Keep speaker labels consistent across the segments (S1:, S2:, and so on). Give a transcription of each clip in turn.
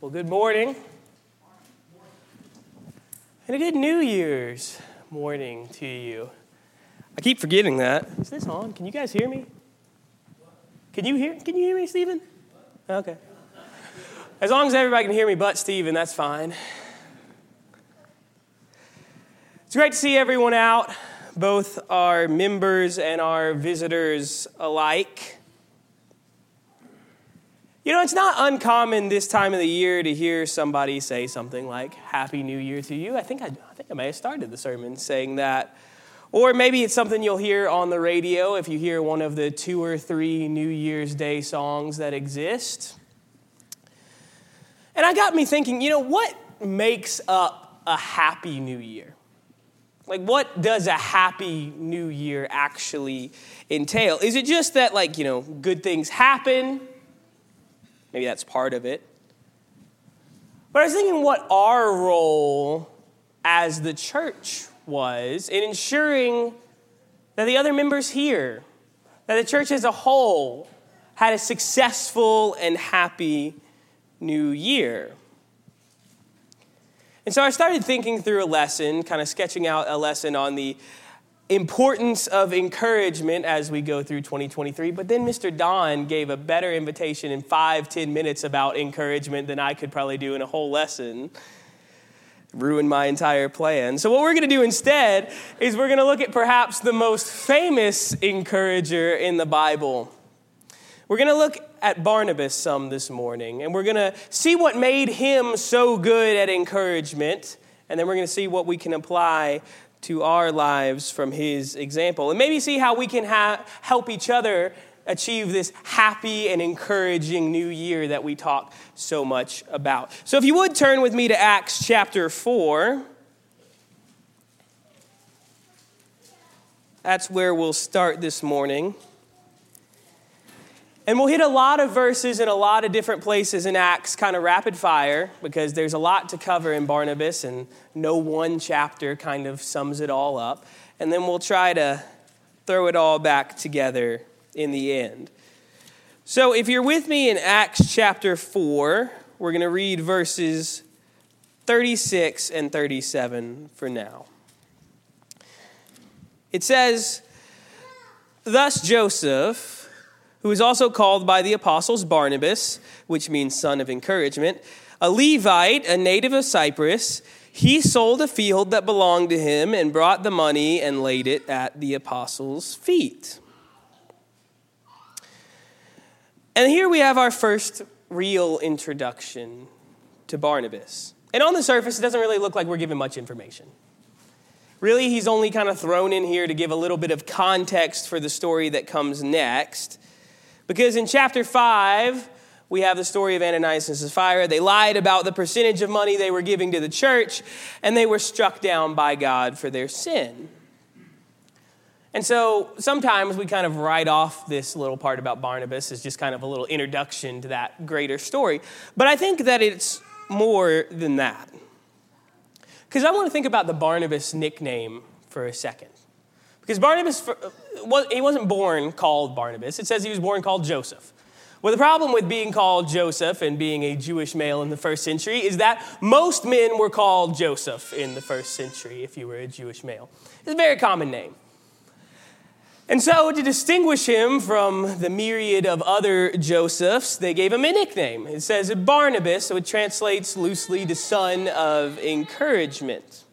S1: Well, good morning. And a good New Year's morning to you. I keep forgetting that. Is this on? Can you guys hear me? Can you hear? Can you hear me, Stephen? Okay. As long as everybody can hear me but Stephen, that's fine. It's great to see everyone out, both our members and our visitors alike. You know, it's not uncommon this time of the year to hear somebody say something like Happy New Year to you. I think I, I think I may have started the sermon saying that. Or maybe it's something you'll hear on the radio if you hear one of the two or three New Year's Day songs that exist. And I got me thinking, you know, what makes up a happy new year? Like, what does a happy new year actually entail? Is it just that, like, you know, good things happen? Maybe that's part of it. But I was thinking what our role as the church was in ensuring that the other members here, that the church as a whole, had a successful and happy new year. And so I started thinking through a lesson, kind of sketching out a lesson on the importance of encouragement as we go through 2023. But then Mr. Don gave a better invitation in five, ten minutes about encouragement than I could probably do in a whole lesson. Ruined my entire plan. So, what we're going to do instead is we're going to look at perhaps the most famous encourager in the Bible. We're going to look at Barnabas some this morning, and we're going to see what made him so good at encouragement, and then we're going to see what we can apply to our lives from his example. And maybe see how we can ha- help each other achieve this happy and encouraging new year that we talk so much about. So, if you would turn with me to Acts chapter 4, that's where we'll start this morning. And we'll hit a lot of verses in a lot of different places in Acts, kind of rapid fire, because there's a lot to cover in Barnabas, and no one chapter kind of sums it all up. And then we'll try to throw it all back together in the end. So if you're with me in Acts chapter 4, we're going to read verses 36 and 37 for now. It says, Thus Joseph who is also called by the apostles Barnabas, which means son of encouragement, a Levite, a native of Cyprus. He sold a field that belonged to him and brought the money and laid it at the apostles' feet. And here we have our first real introduction to Barnabas. And on the surface, it doesn't really look like we're given much information. Really, he's only kind of thrown in here to give a little bit of context for the story that comes next. Because in chapter 5, we have the story of Ananias and Sapphira. They lied about the percentage of money they were giving to the church, and they were struck down by God for their sin. And so sometimes we kind of write off this little part about Barnabas as just kind of a little introduction to that greater story. But I think that it's more than that. Because I want to think about the Barnabas nickname for a second. Because Barnabas, he wasn't born called Barnabas. It says he was born called Joseph. Well, the problem with being called Joseph and being a Jewish male in the first century is that most men were called Joseph in the first century if you were a Jewish male. It's a very common name. And so, to distinguish him from the myriad of other Josephs, they gave him a nickname. It says Barnabas, so it translates loosely to son of encouragement.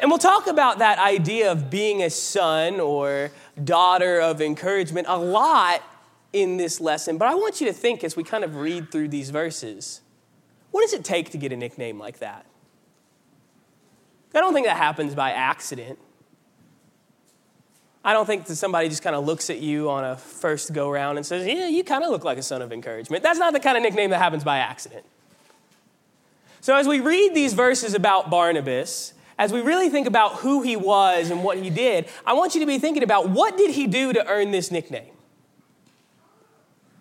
S1: And we'll talk about that idea of being a son or daughter of encouragement a lot in this lesson, but I want you to think as we kind of read through these verses what does it take to get a nickname like that? I don't think that happens by accident. I don't think that somebody just kind of looks at you on a first go round and says, Yeah, you kind of look like a son of encouragement. That's not the kind of nickname that happens by accident. So, as we read these verses about Barnabas, as we really think about who he was and what he did, I want you to be thinking about what did he do to earn this nickname?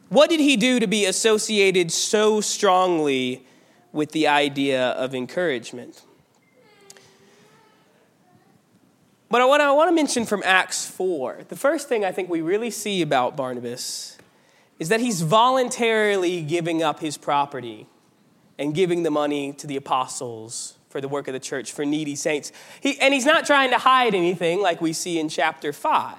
S1: What did he do to be associated so strongly with the idea of encouragement? But what I want to mention from Acts 4, the first thing I think we really see about Barnabas is that he's voluntarily giving up his property and giving the money to the apostles for the work of the church for needy saints. He, and he's not trying to hide anything like we see in chapter 5,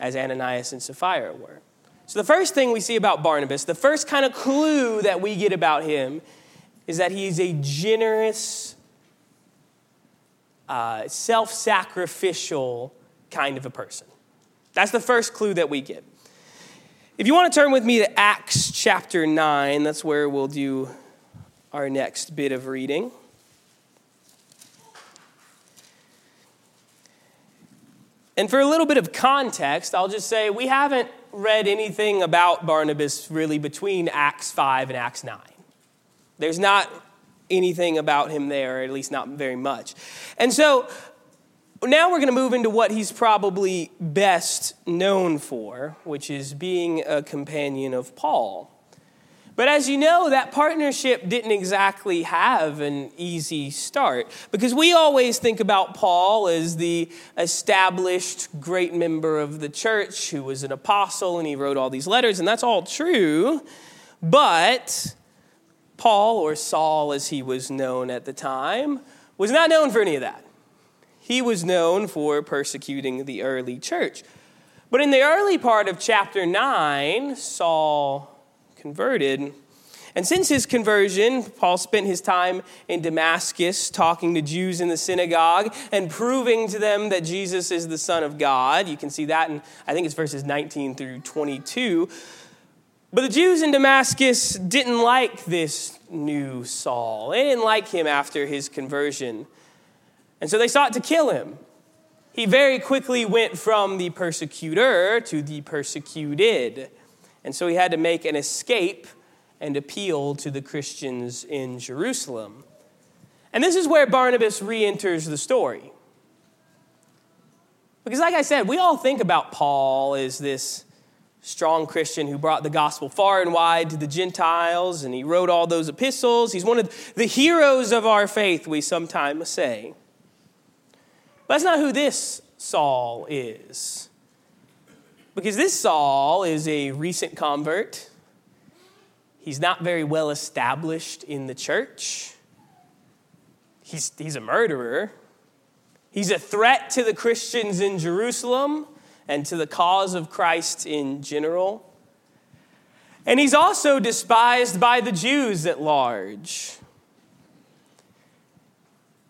S1: as Ananias and Sapphira were. So, the first thing we see about Barnabas, the first kind of clue that we get about him, is that he's a generous, uh, self sacrificial kind of a person. That's the first clue that we get. If you want to turn with me to Acts chapter 9, that's where we'll do our next bit of reading. And for a little bit of context, I'll just say we haven't read anything about Barnabas really between Acts 5 and Acts 9. There's not anything about him there, at least not very much. And so now we're going to move into what he's probably best known for, which is being a companion of Paul. But as you know, that partnership didn't exactly have an easy start because we always think about Paul as the established great member of the church who was an apostle and he wrote all these letters, and that's all true. But Paul, or Saul as he was known at the time, was not known for any of that. He was known for persecuting the early church. But in the early part of chapter 9, Saul converted. And since his conversion, Paul spent his time in Damascus talking to Jews in the synagogue and proving to them that Jesus is the Son of God. You can see that in, I think it's verses 19 through 22. But the Jews in Damascus didn't like this new Saul. They didn't like him after his conversion. And so they sought to kill him. He very quickly went from the persecutor to the persecuted. And so he had to make an escape and appeal to the Christians in Jerusalem. And this is where Barnabas re enters the story. Because, like I said, we all think about Paul as this strong Christian who brought the gospel far and wide to the Gentiles, and he wrote all those epistles. He's one of the heroes of our faith, we sometimes say. But that's not who this Saul is. Because this Saul is a recent convert. He's not very well established in the church. He's, he's a murderer. He's a threat to the Christians in Jerusalem and to the cause of Christ in general. And he's also despised by the Jews at large.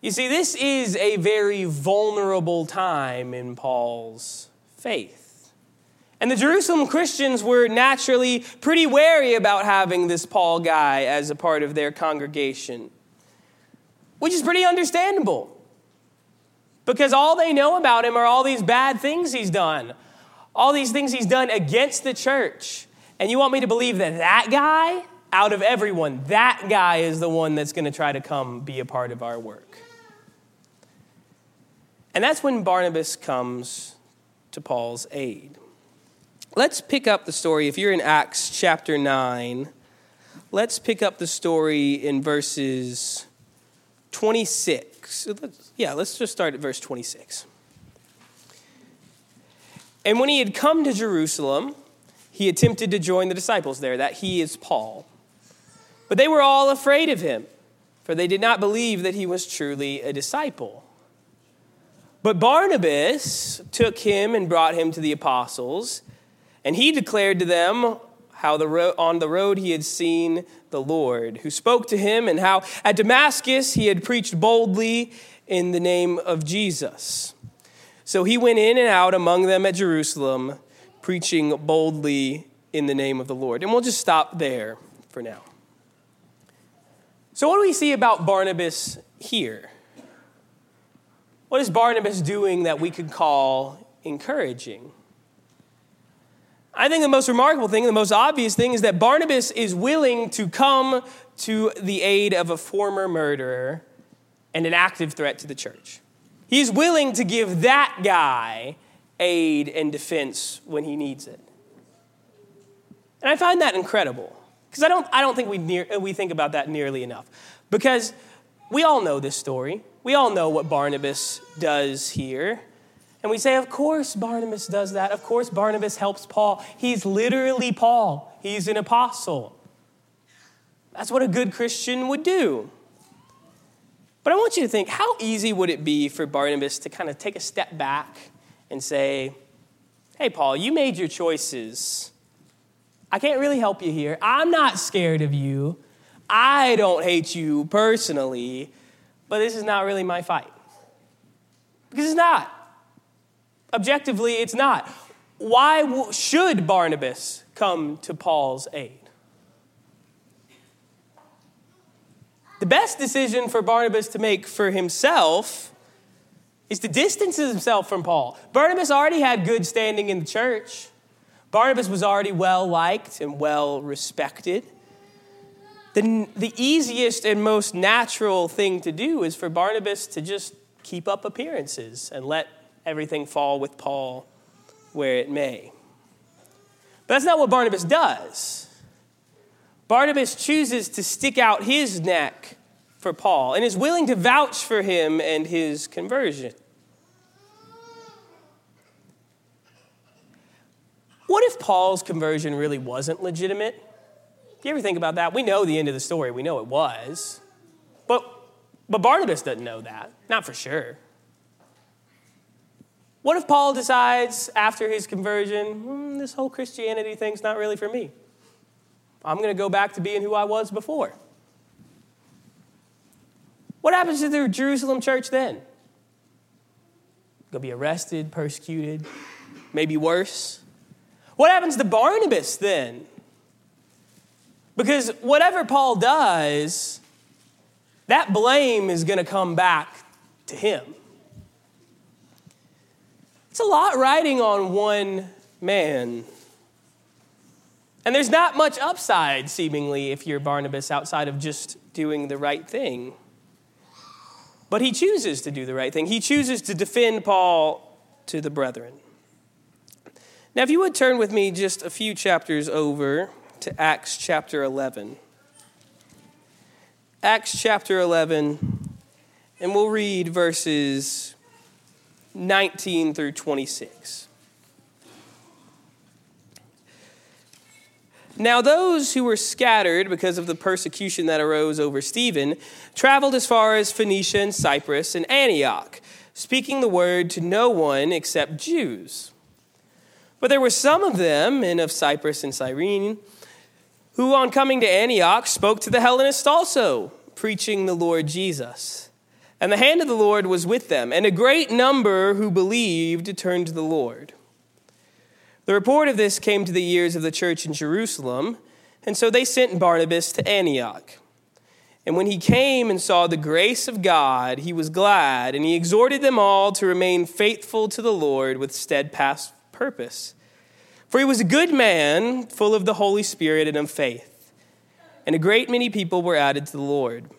S1: You see, this is a very vulnerable time in Paul's faith. And the Jerusalem Christians were naturally pretty wary about having this Paul guy as a part of their congregation, which is pretty understandable. Because all they know about him are all these bad things he's done, all these things he's done against the church. And you want me to believe that that guy, out of everyone, that guy is the one that's going to try to come be a part of our work. And that's when Barnabas comes to Paul's aid. Let's pick up the story. If you're in Acts chapter 9, let's pick up the story in verses 26. Yeah, let's just start at verse 26. And when he had come to Jerusalem, he attempted to join the disciples there, that he is Paul. But they were all afraid of him, for they did not believe that he was truly a disciple. But Barnabas took him and brought him to the apostles. And he declared to them how the ro- on the road he had seen the Lord, who spoke to him, and how at Damascus he had preached boldly in the name of Jesus. So he went in and out among them at Jerusalem, preaching boldly in the name of the Lord. And we'll just stop there for now. So, what do we see about Barnabas here? What is Barnabas doing that we could call encouraging? I think the most remarkable thing, the most obvious thing, is that Barnabas is willing to come to the aid of a former murderer and an active threat to the church. He's willing to give that guy aid and defense when he needs it. And I find that incredible because I don't, I don't think we, near, we think about that nearly enough. Because we all know this story, we all know what Barnabas does here. And we say, of course, Barnabas does that. Of course, Barnabas helps Paul. He's literally Paul, he's an apostle. That's what a good Christian would do. But I want you to think how easy would it be for Barnabas to kind of take a step back and say, Hey, Paul, you made your choices. I can't really help you here. I'm not scared of you. I don't hate you personally, but this is not really my fight. Because it's not. Objectively, it's not. Why should Barnabas come to Paul's aid? The best decision for Barnabas to make for himself is to distance himself from Paul. Barnabas already had good standing in the church. Barnabas was already well liked and well respected. The, the easiest and most natural thing to do is for Barnabas to just keep up appearances and let everything fall with Paul where it may. But that's not what Barnabas does. Barnabas chooses to stick out his neck for Paul and is willing to vouch for him and his conversion. What if Paul's conversion really wasn't legitimate? You ever think about that? We know the end of the story, we know it was. But, but Barnabas doesn't know that, not for sure. What if Paul decides after his conversion, mm, this whole Christianity thing's not really for me? I'm going to go back to being who I was before. What happens to the Jerusalem church then? To be arrested, persecuted, maybe worse. What happens to Barnabas then? Because whatever Paul does, that blame is going to come back to him. It's a lot riding on one man. And there's not much upside, seemingly, if you're Barnabas, outside of just doing the right thing. But he chooses to do the right thing. He chooses to defend Paul to the brethren. Now, if you would turn with me just a few chapters over to Acts chapter 11. Acts chapter 11, and we'll read verses 19 through 26. Now, those who were scattered because of the persecution that arose over Stephen traveled as far as Phoenicia and Cyprus and Antioch, speaking the word to no one except Jews. But there were some of them, men of Cyprus and Cyrene, who on coming to Antioch spoke to the Hellenists also, preaching the Lord Jesus. And the hand of the Lord was with them, and a great number who believed turned to the Lord. The report of this came to the ears of the church in Jerusalem, and so they sent Barnabas to Antioch. And when he came and saw the grace of God, he was glad, and he exhorted them all to remain faithful to the Lord with steadfast purpose. For he was a good man, full of the Holy Spirit and of faith. And a great many people were added to the Lord.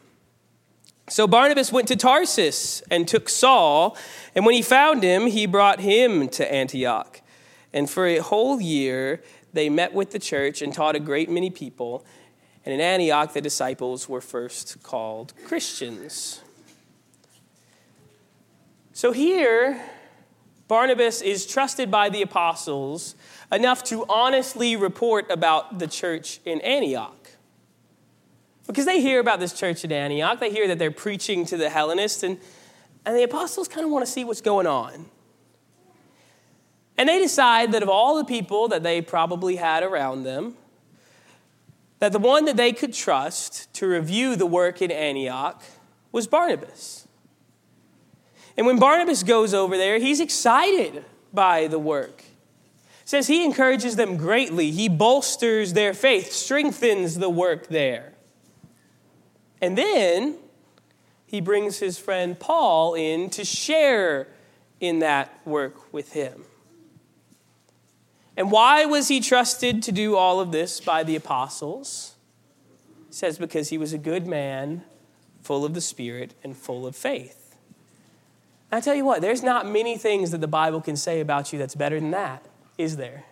S1: So Barnabas went to Tarsus and took Saul, and when he found him, he brought him to Antioch. And for a whole year, they met with the church and taught a great many people. And in Antioch, the disciples were first called Christians. So here, Barnabas is trusted by the apostles enough to honestly report about the church in Antioch. Because they hear about this church at Antioch, they hear that they're preaching to the Hellenists, and, and the apostles kind of want to see what's going on. And they decide that of all the people that they probably had around them, that the one that they could trust to review the work in Antioch was Barnabas. And when Barnabas goes over there, he's excited by the work. Says he encourages them greatly. He bolsters their faith, strengthens the work there. And then he brings his friend Paul in to share in that work with him. And why was he trusted to do all of this by the apostles? He says, because he was a good man, full of the Spirit and full of faith. And I tell you what, there's not many things that the Bible can say about you that's better than that, is there?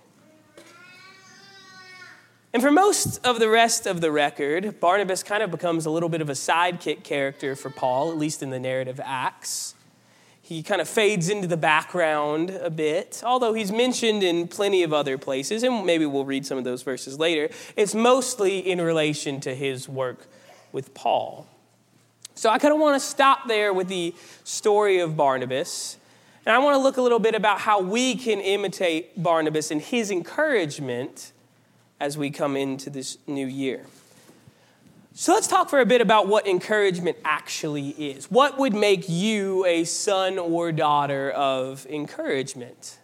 S1: And for most of the rest of the record, Barnabas kind of becomes a little bit of a sidekick character for Paul, at least in the narrative Acts. he kind of fades into the background a bit, although he's mentioned in plenty of other places, and maybe we'll read some of those verses later. It's mostly in relation to his work with Paul. So I kind of want to stop there with the story of Barnabas. And I want to look a little bit about how we can imitate Barnabas and his encouragement as we come into this new year. So let's talk for a bit about what encouragement actually is. What would make you a son or daughter of encouragement?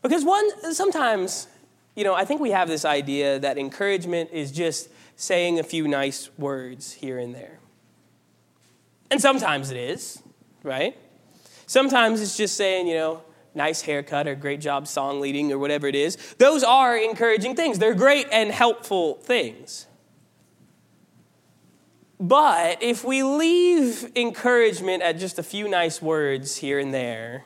S1: Because one, sometimes, you know, I think we have this idea that encouragement is just saying a few nice words here and there. And sometimes it is, right? Sometimes it's just saying, you know, nice haircut or great job song leading or whatever it is. Those are encouraging things. They're great and helpful things. But if we leave encouragement at just a few nice words here and there,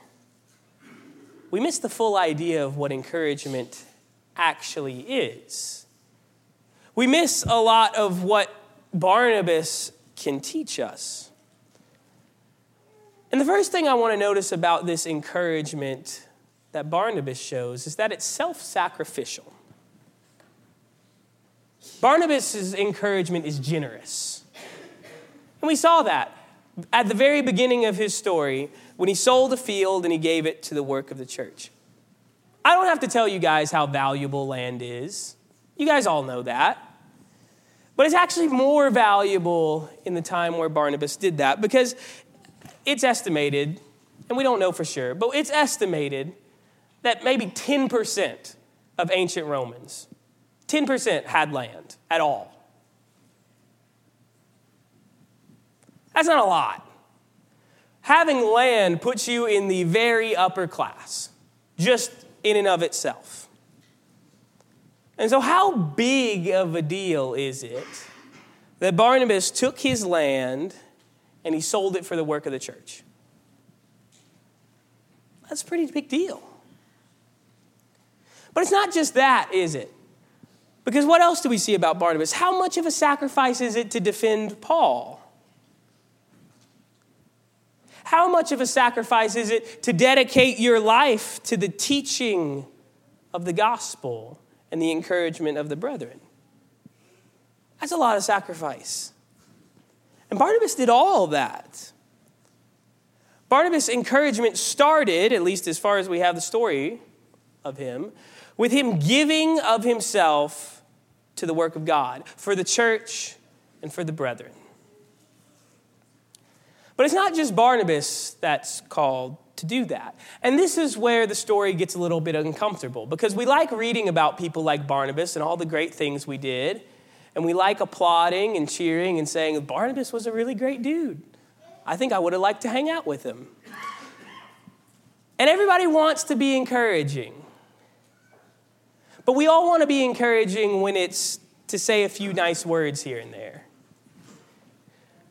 S1: we miss the full idea of what encouragement actually is. We miss a lot of what Barnabas can teach us. And the first thing I want to notice about this encouragement that Barnabas shows is that it's self sacrificial. Barnabas' encouragement is generous. And we saw that at the very beginning of his story when he sold a field and he gave it to the work of the church. I don't have to tell you guys how valuable land is. You guys all know that. But it's actually more valuable in the time where Barnabas did that because it's estimated, and we don't know for sure, but it's estimated that maybe 10% of ancient Romans, 10% had land at all. That's not a lot. Having land puts you in the very upper class, just in and of itself. And so, how big of a deal is it that Barnabas took his land and he sold it for the work of the church. That's a pretty big deal. But it's not just that, is it? Because what else do we see about Barnabas? How much of a sacrifice is it to defend Paul? How much of a sacrifice is it to dedicate your life to the teaching of the gospel and the encouragement of the brethren? That's a lot of sacrifice. And Barnabas did all that. Barnabas' encouragement started, at least as far as we have the story of him, with him giving of himself to the work of God for the church and for the brethren. But it's not just Barnabas that's called to do that. And this is where the story gets a little bit uncomfortable because we like reading about people like Barnabas and all the great things we did and we like applauding and cheering and saying, Barnabas was a really great dude. I think I would have liked to hang out with him. And everybody wants to be encouraging. But we all want to be encouraging when it's to say a few nice words here and there.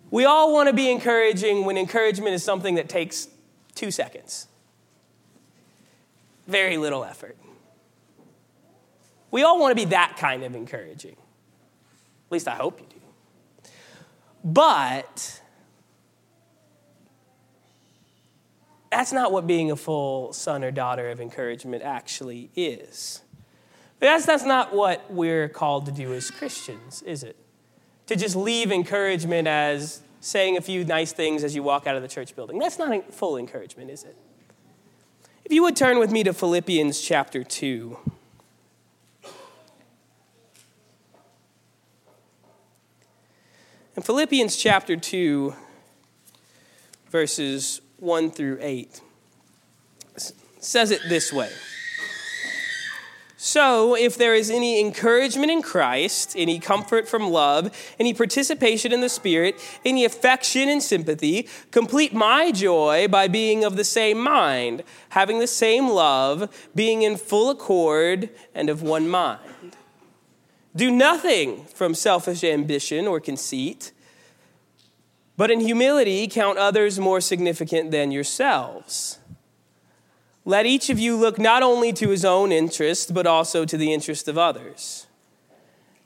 S1: We all want to be encouraging when encouragement is something that takes two seconds. Very little effort. We all want to be that kind of encouraging. At least I hope you do. But that's not what being a full son or daughter of encouragement actually is. That's, that's not what we're called to do as Christians, is it? To just leave encouragement as saying a few nice things as you walk out of the church building. That's not full encouragement, is it? If you would turn with me to Philippians chapter 2. In Philippians chapter 2, verses 1 through 8, says it this way. So, if there is any encouragement in Christ, any comfort from love, any participation in the Spirit, any affection and sympathy, complete my joy by being of the same mind, having the same love, being in full accord and of one mind. Do nothing from selfish ambition or conceit, but in humility count others more significant than yourselves. Let each of you look not only to his own interest, but also to the interest of others.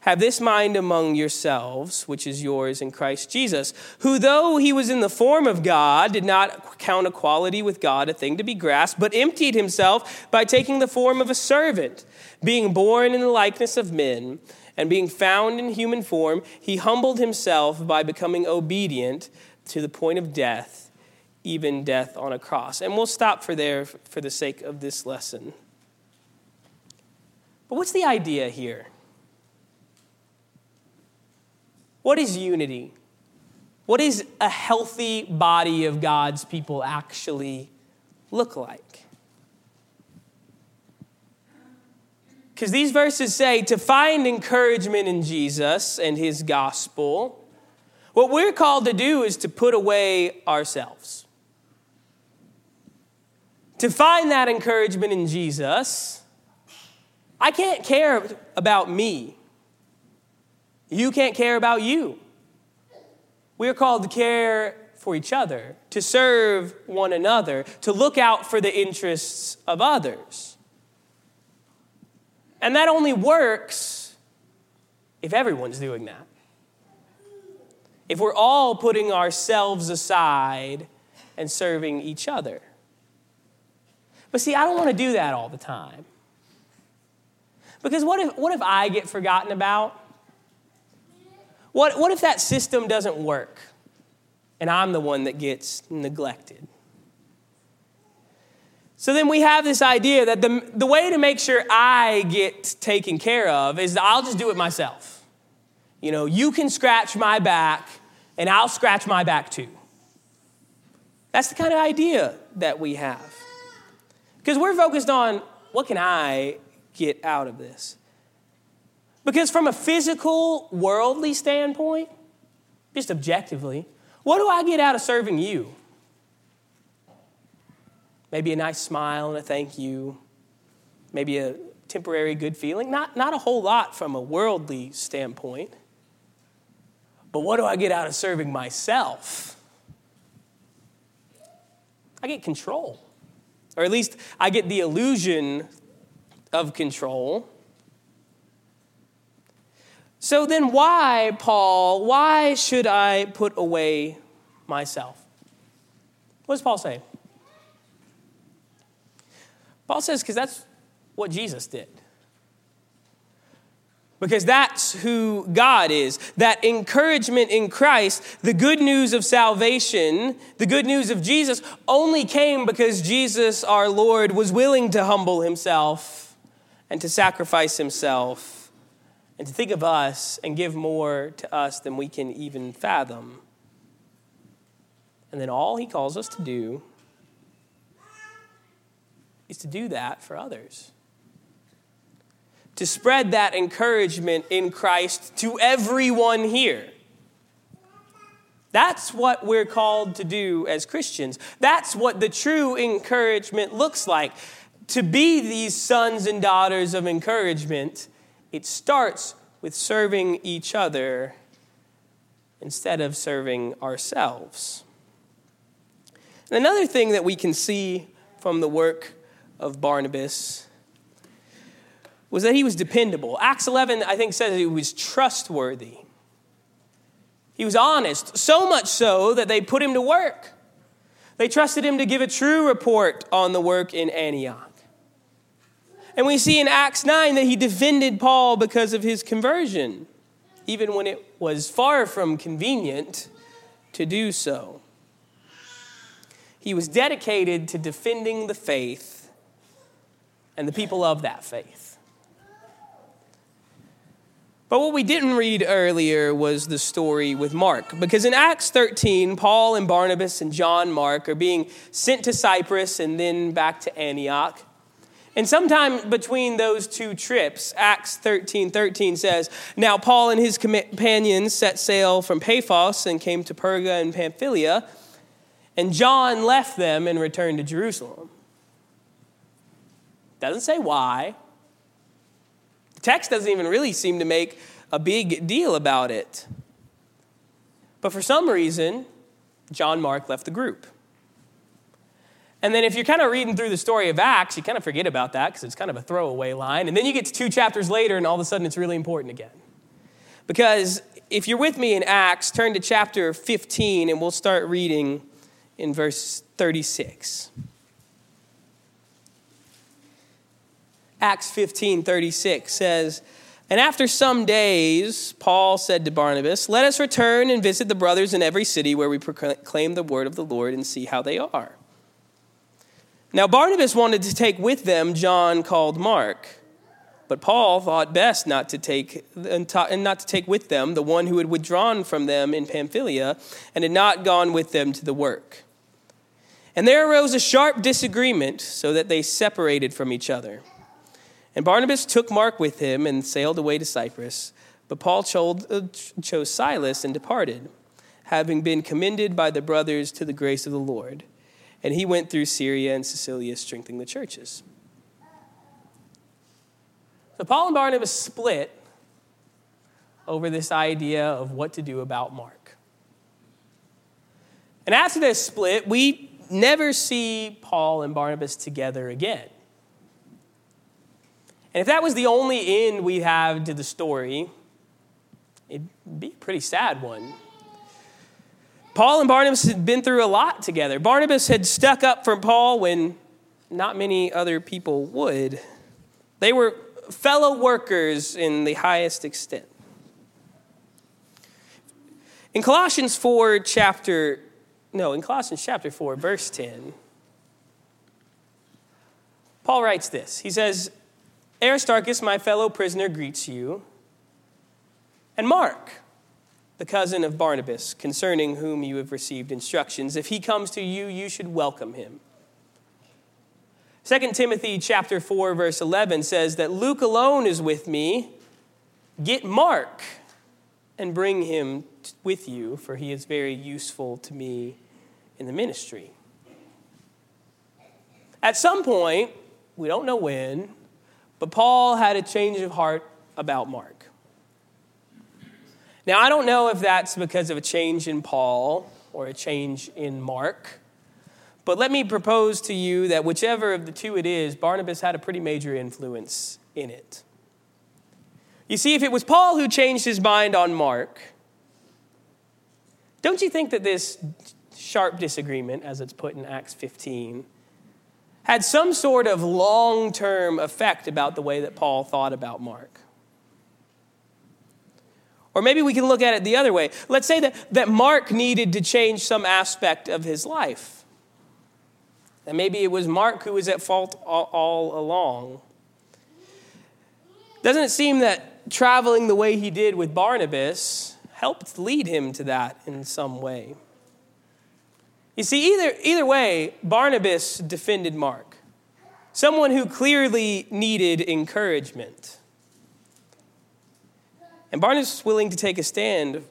S1: Have this mind among yourselves, which is yours in Christ Jesus, who, though he was in the form of God, did not count equality with God a thing to be grasped, but emptied himself by taking the form of a servant, being born in the likeness of men, and being found in human form, he humbled himself by becoming obedient to the point of death, even death on a cross. And we'll stop for there for the sake of this lesson. But what's the idea here? What is unity? What does a healthy body of God's people actually look like? Because these verses say to find encouragement in Jesus and his gospel, what we're called to do is to put away ourselves. To find that encouragement in Jesus, I can't care about me. You can't care about you. We are called to care for each other, to serve one another, to look out for the interests of others. And that only works if everyone's doing that. If we're all putting ourselves aside and serving each other. But see, I don't want to do that all the time. Because what if, what if I get forgotten about? What, what if that system doesn't work and I'm the one that gets neglected? So then we have this idea that the, the way to make sure I get taken care of is I'll just do it myself. You know, you can scratch my back and I'll scratch my back too. That's the kind of idea that we have. Because we're focused on what can I get out of this? Because from a physical, worldly standpoint, just objectively, what do I get out of serving you? Maybe a nice smile and a thank you. Maybe a temporary good feeling. Not, not a whole lot from a worldly standpoint. But what do I get out of serving myself? I get control. Or at least I get the illusion of control so then, why, Paul, why should I put away myself? What does Paul say? Paul says, because that's what Jesus did. Because that's who God is. That encouragement in Christ, the good news of salvation, the good news of Jesus, only came because Jesus, our Lord, was willing to humble himself and to sacrifice himself and to think of us and give more to us than we can even fathom. And then all he calls us to do is to do that for others. To spread that encouragement in Christ to everyone here. That's what we're called to do as Christians. That's what the true encouragement looks like. To be these sons and daughters of encouragement it starts with serving each other instead of serving ourselves. And another thing that we can see from the work of Barnabas was that he was dependable. Acts 11, I think, says he was trustworthy. He was honest, so much so that they put him to work. They trusted him to give a true report on the work in Antioch. And we see in Acts 9 that he defended Paul because of his conversion, even when it was far from convenient to do so. He was dedicated to defending the faith and the people of that faith. But what we didn't read earlier was the story with Mark. Because in Acts 13, Paul and Barnabas and John Mark are being sent to Cyprus and then back to Antioch. And sometime between those two trips, Acts 13 13 says, Now Paul and his companions set sail from Paphos and came to Perga and Pamphylia, and John left them and returned to Jerusalem. Doesn't say why. The text doesn't even really seem to make a big deal about it. But for some reason, John Mark left the group. And then if you're kind of reading through the story of Acts, you kind of forget about that because it's kind of a throwaway line. And then you get to two chapters later, and all of a sudden it's really important again. Because if you're with me in Acts, turn to chapter 15 and we'll start reading in verse 36. Acts 15 36 says, And after some days, Paul said to Barnabas, Let us return and visit the brothers in every city where we proclaim the word of the Lord and see how they are. Now, Barnabas wanted to take with them John called Mark. But Paul thought best not to take and not to take with them the one who had withdrawn from them in Pamphylia and had not gone with them to the work. And there arose a sharp disagreement, so that they separated from each other. And Barnabas took Mark with him and sailed away to Cyprus. But Paul uh, chose Silas and departed, having been commended by the brothers to the grace of the Lord. And he went through Syria and Cilicia, strengthening the churches. So Paul and Barnabas split over this idea of what to do about Mark. And after this split, we never see Paul and Barnabas together again. And if that was the only end we have to the story, it'd be a pretty sad one. Paul and Barnabas had been through a lot together. Barnabas had stuck up for Paul when not many other people would. They were fellow workers in the highest extent. In Colossians 4, chapter, no, in Colossians chapter 4, verse 10, Paul writes this. He says, Aristarchus, my fellow prisoner, greets you, and Mark, the cousin of Barnabas, concerning whom you have received instructions. If he comes to you, you should welcome him. 2 Timothy chapter 4 verse 11 says that Luke alone is with me. Get Mark and bring him with you for he is very useful to me in the ministry. At some point, we don't know when, but Paul had a change of heart about Mark. Now, I don't know if that's because of a change in Paul or a change in Mark. But let me propose to you that whichever of the two it is, Barnabas had a pretty major influence in it. You see, if it was Paul who changed his mind on Mark, don't you think that this sharp disagreement, as it's put in Acts 15, had some sort of long term effect about the way that Paul thought about Mark? Or maybe we can look at it the other way. Let's say that, that Mark needed to change some aspect of his life. And maybe it was Mark who was at fault all, all along. Doesn't it seem that traveling the way he did with Barnabas helped lead him to that in some way? You see, either, either way, Barnabas defended Mark, someone who clearly needed encouragement. And Barnabas was willing to take a stand.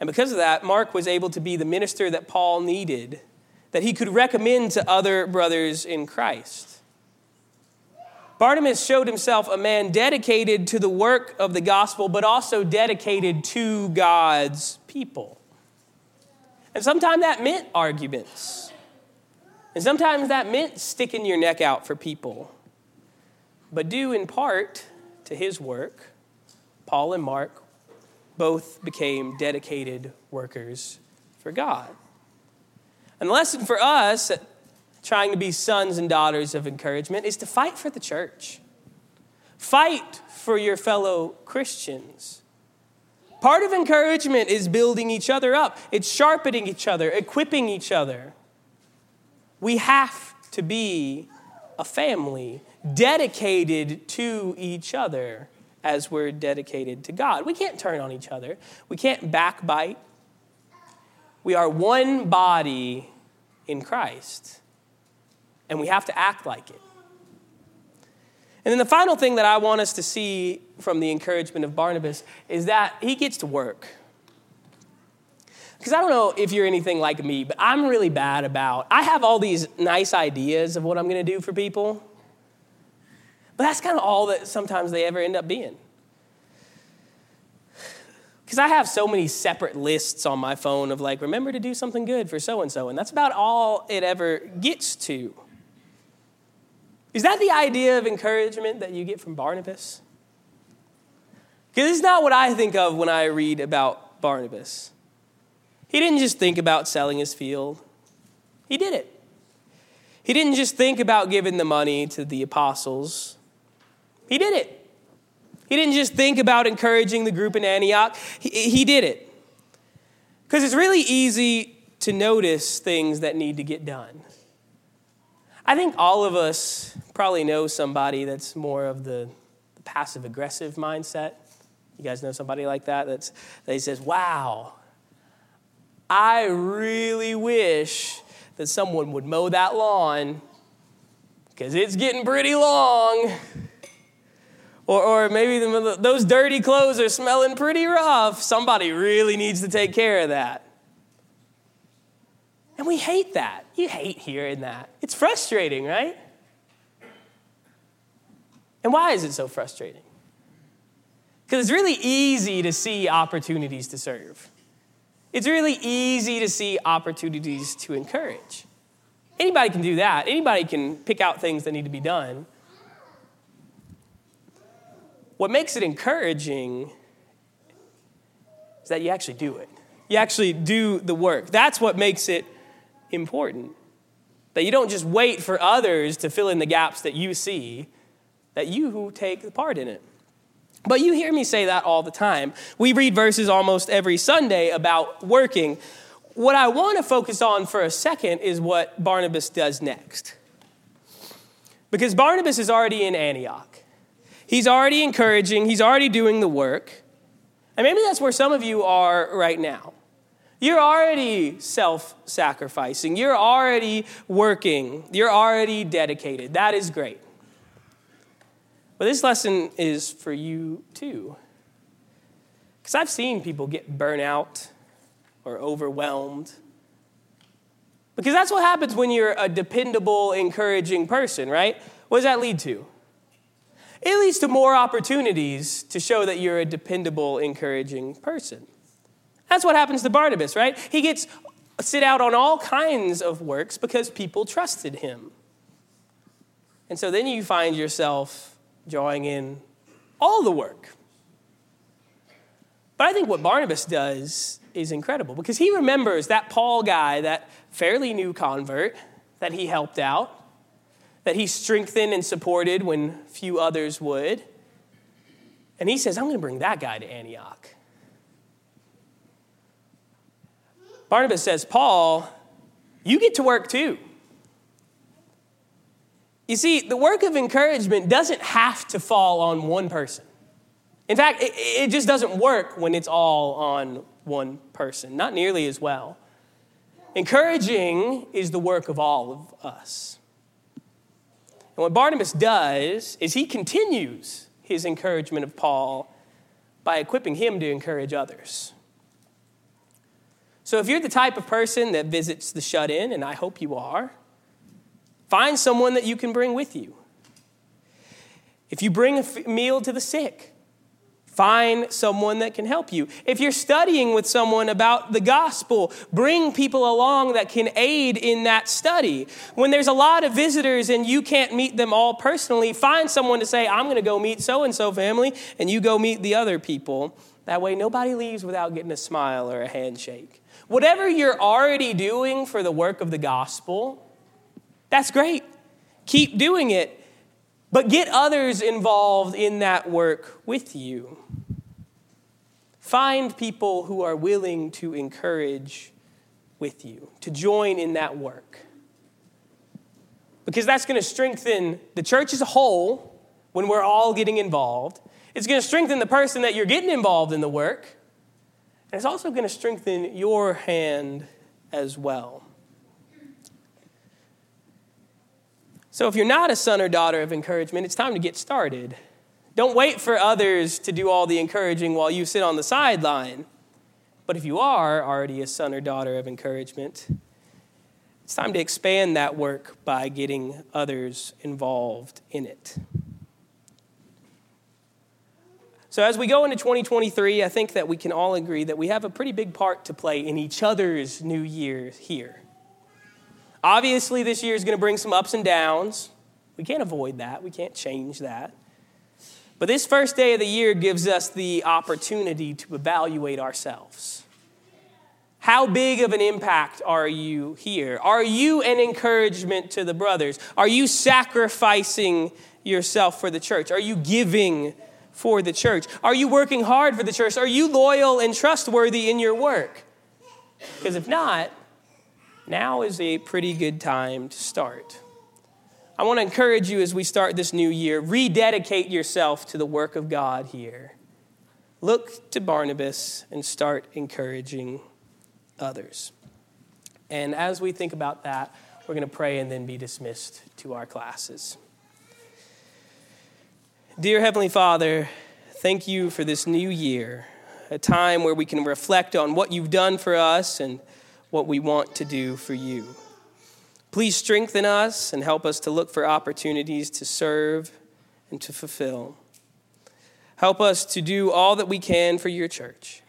S1: And because of that, Mark was able to be the minister that Paul needed that he could recommend to other brothers in Christ. Barnabas showed himself a man dedicated to the work of the gospel, but also dedicated to God's people. And sometimes that meant arguments. And sometimes that meant sticking your neck out for people. But due in part to his work, Paul and Mark both became dedicated workers for God. And the lesson for us, trying to be sons and daughters of encouragement, is to fight for the church. Fight for your fellow Christians. Part of encouragement is building each other up, it's sharpening each other, equipping each other. We have to be a family dedicated to each other as we're dedicated to God. We can't turn on each other, we can't backbite, we are one body in Christ, and we have to act like it. And then the final thing that I want us to see from the encouragement of Barnabas is that he gets to work. Because I don't know if you're anything like me, but I'm really bad about, I have all these nice ideas of what I'm going to do for people, but that's kind of all that sometimes they ever end up being because I have so many separate lists on my phone of like, remember to do something good for so and so, and that's about all it ever gets to. Is that the idea of encouragement that you get from Barnabas? Because it's not what I think of when I read about Barnabas. He didn't just think about selling his field, he did it. He didn't just think about giving the money to the apostles, he did it. He didn't just think about encouraging the group in Antioch, he, he did it. Because it's really easy to notice things that need to get done. I think all of us probably know somebody that's more of the, the passive aggressive mindset. You guys know somebody like that that's, that says, Wow, I really wish that someone would mow that lawn because it's getting pretty long. Or, or maybe the, those dirty clothes are smelling pretty rough. Somebody really needs to take care of that. And we hate that. You hate hearing that. It's frustrating, right? And why is it so frustrating? Because it's really easy to see opportunities to serve. It's really easy to see opportunities to encourage. Anybody can do that. Anybody can pick out things that need to be done. What makes it encouraging is that you actually do it. You actually do the work. That's what makes it important. That you don't just wait for others to fill in the gaps that you see, that you who take part in it. But you hear me say that all the time. We read verses almost every Sunday about working. What I want to focus on for a second is what Barnabas does next. Because Barnabas is already in Antioch. He's already encouraging, he's already doing the work. And maybe that's where some of you are right now. You're already self sacrificing. You're already working. You're already dedicated. That is great. But this lesson is for you too. Because I've seen people get burnt out or overwhelmed. Because that's what happens when you're a dependable, encouraging person, right? What does that lead to? It leads to more opportunities to show that you're a dependable, encouraging person. That's what happens to Barnabas, right? He gets sit out on all kinds of works because people trusted him. And so then you find yourself drawing in all the work. But I think what Barnabas does is incredible because he remembers that Paul guy, that fairly new convert that he helped out, that he strengthened and supported when few others would. And he says, I'm going to bring that guy to Antioch. Barnabas says, Paul, you get to work too. You see, the work of encouragement doesn't have to fall on one person. In fact, it, it, just doesn't work when it's all on one person, not nearly as well. Encouraging is the work of all of us. And what Barnabas does is he continues his encouragement of Paul by equipping him to encourage others. So if you're the type of person that visits the shut in, and I hope you are, find someone that you can bring with you. If you bring a meal to the sick, Find someone that can help you. If you're studying with someone about the gospel, bring people along that can aid in that study. When there's a lot of visitors and you can't meet them all personally, find someone to say, I'm going to go meet so and so family, and you go meet the other people. That way, nobody leaves without getting a smile or a handshake. Whatever you're already doing for the work of the gospel, that's great. Keep doing it, but get others involved in that work with you. Find people who are willing to encourage with you, to join in that work. Because that's going to strengthen the church as a whole when we're all getting involved. It's going to strengthen the person that you're getting involved in the work. And it's also going to strengthen your hand as well. So, if you're not a son or daughter of encouragement, it's time to get started. Don't wait for others to do all the encouraging while you sit on the sideline. But if you are already a son or daughter of encouragement, it's time to expand that work by getting others involved in it. So, as we go into 2023, I think that we can all agree that we have a pretty big part to play in each other's new year here. Obviously, this year is going to bring some ups and downs. We can't avoid that, we can't change that. But this first day of the year gives us the opportunity to evaluate ourselves. How big of an impact are you here? Are you an encouragement to the brothers? Are you sacrificing yourself for the church? Are you giving for the church? Are you working hard for the church? Are you loyal and trustworthy in your work? Because if not, now is a pretty good time to start. I want to encourage you as we start this new year, rededicate yourself to the work of God here. Look to Barnabas and start encouraging others. And as we think about that, we're going to pray and then be dismissed to our classes. Dear Heavenly Father, thank you for this new year, a time where we can reflect on what you've done for us and what we want to do for you. Please strengthen us and help us to look for opportunities to serve and to fulfill. Help us to do all that we can for your church.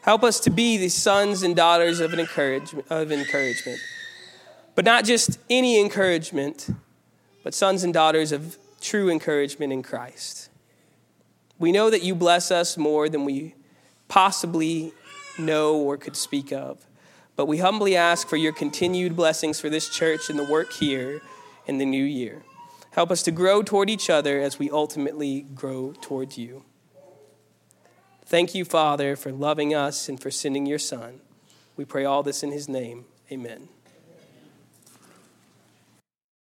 S1: Help us to be the sons and daughters of, encouragement, of encouragement. But not just any encouragement, but sons and daughters of true encouragement in Christ. We know that you bless us more than we possibly know or could speak of. But we humbly ask for your continued blessings for this church and the work here in the new year. Help us to grow toward each other as we ultimately grow toward you. Thank you, Father, for loving us and for sending your Son. We pray all this in his name. Amen.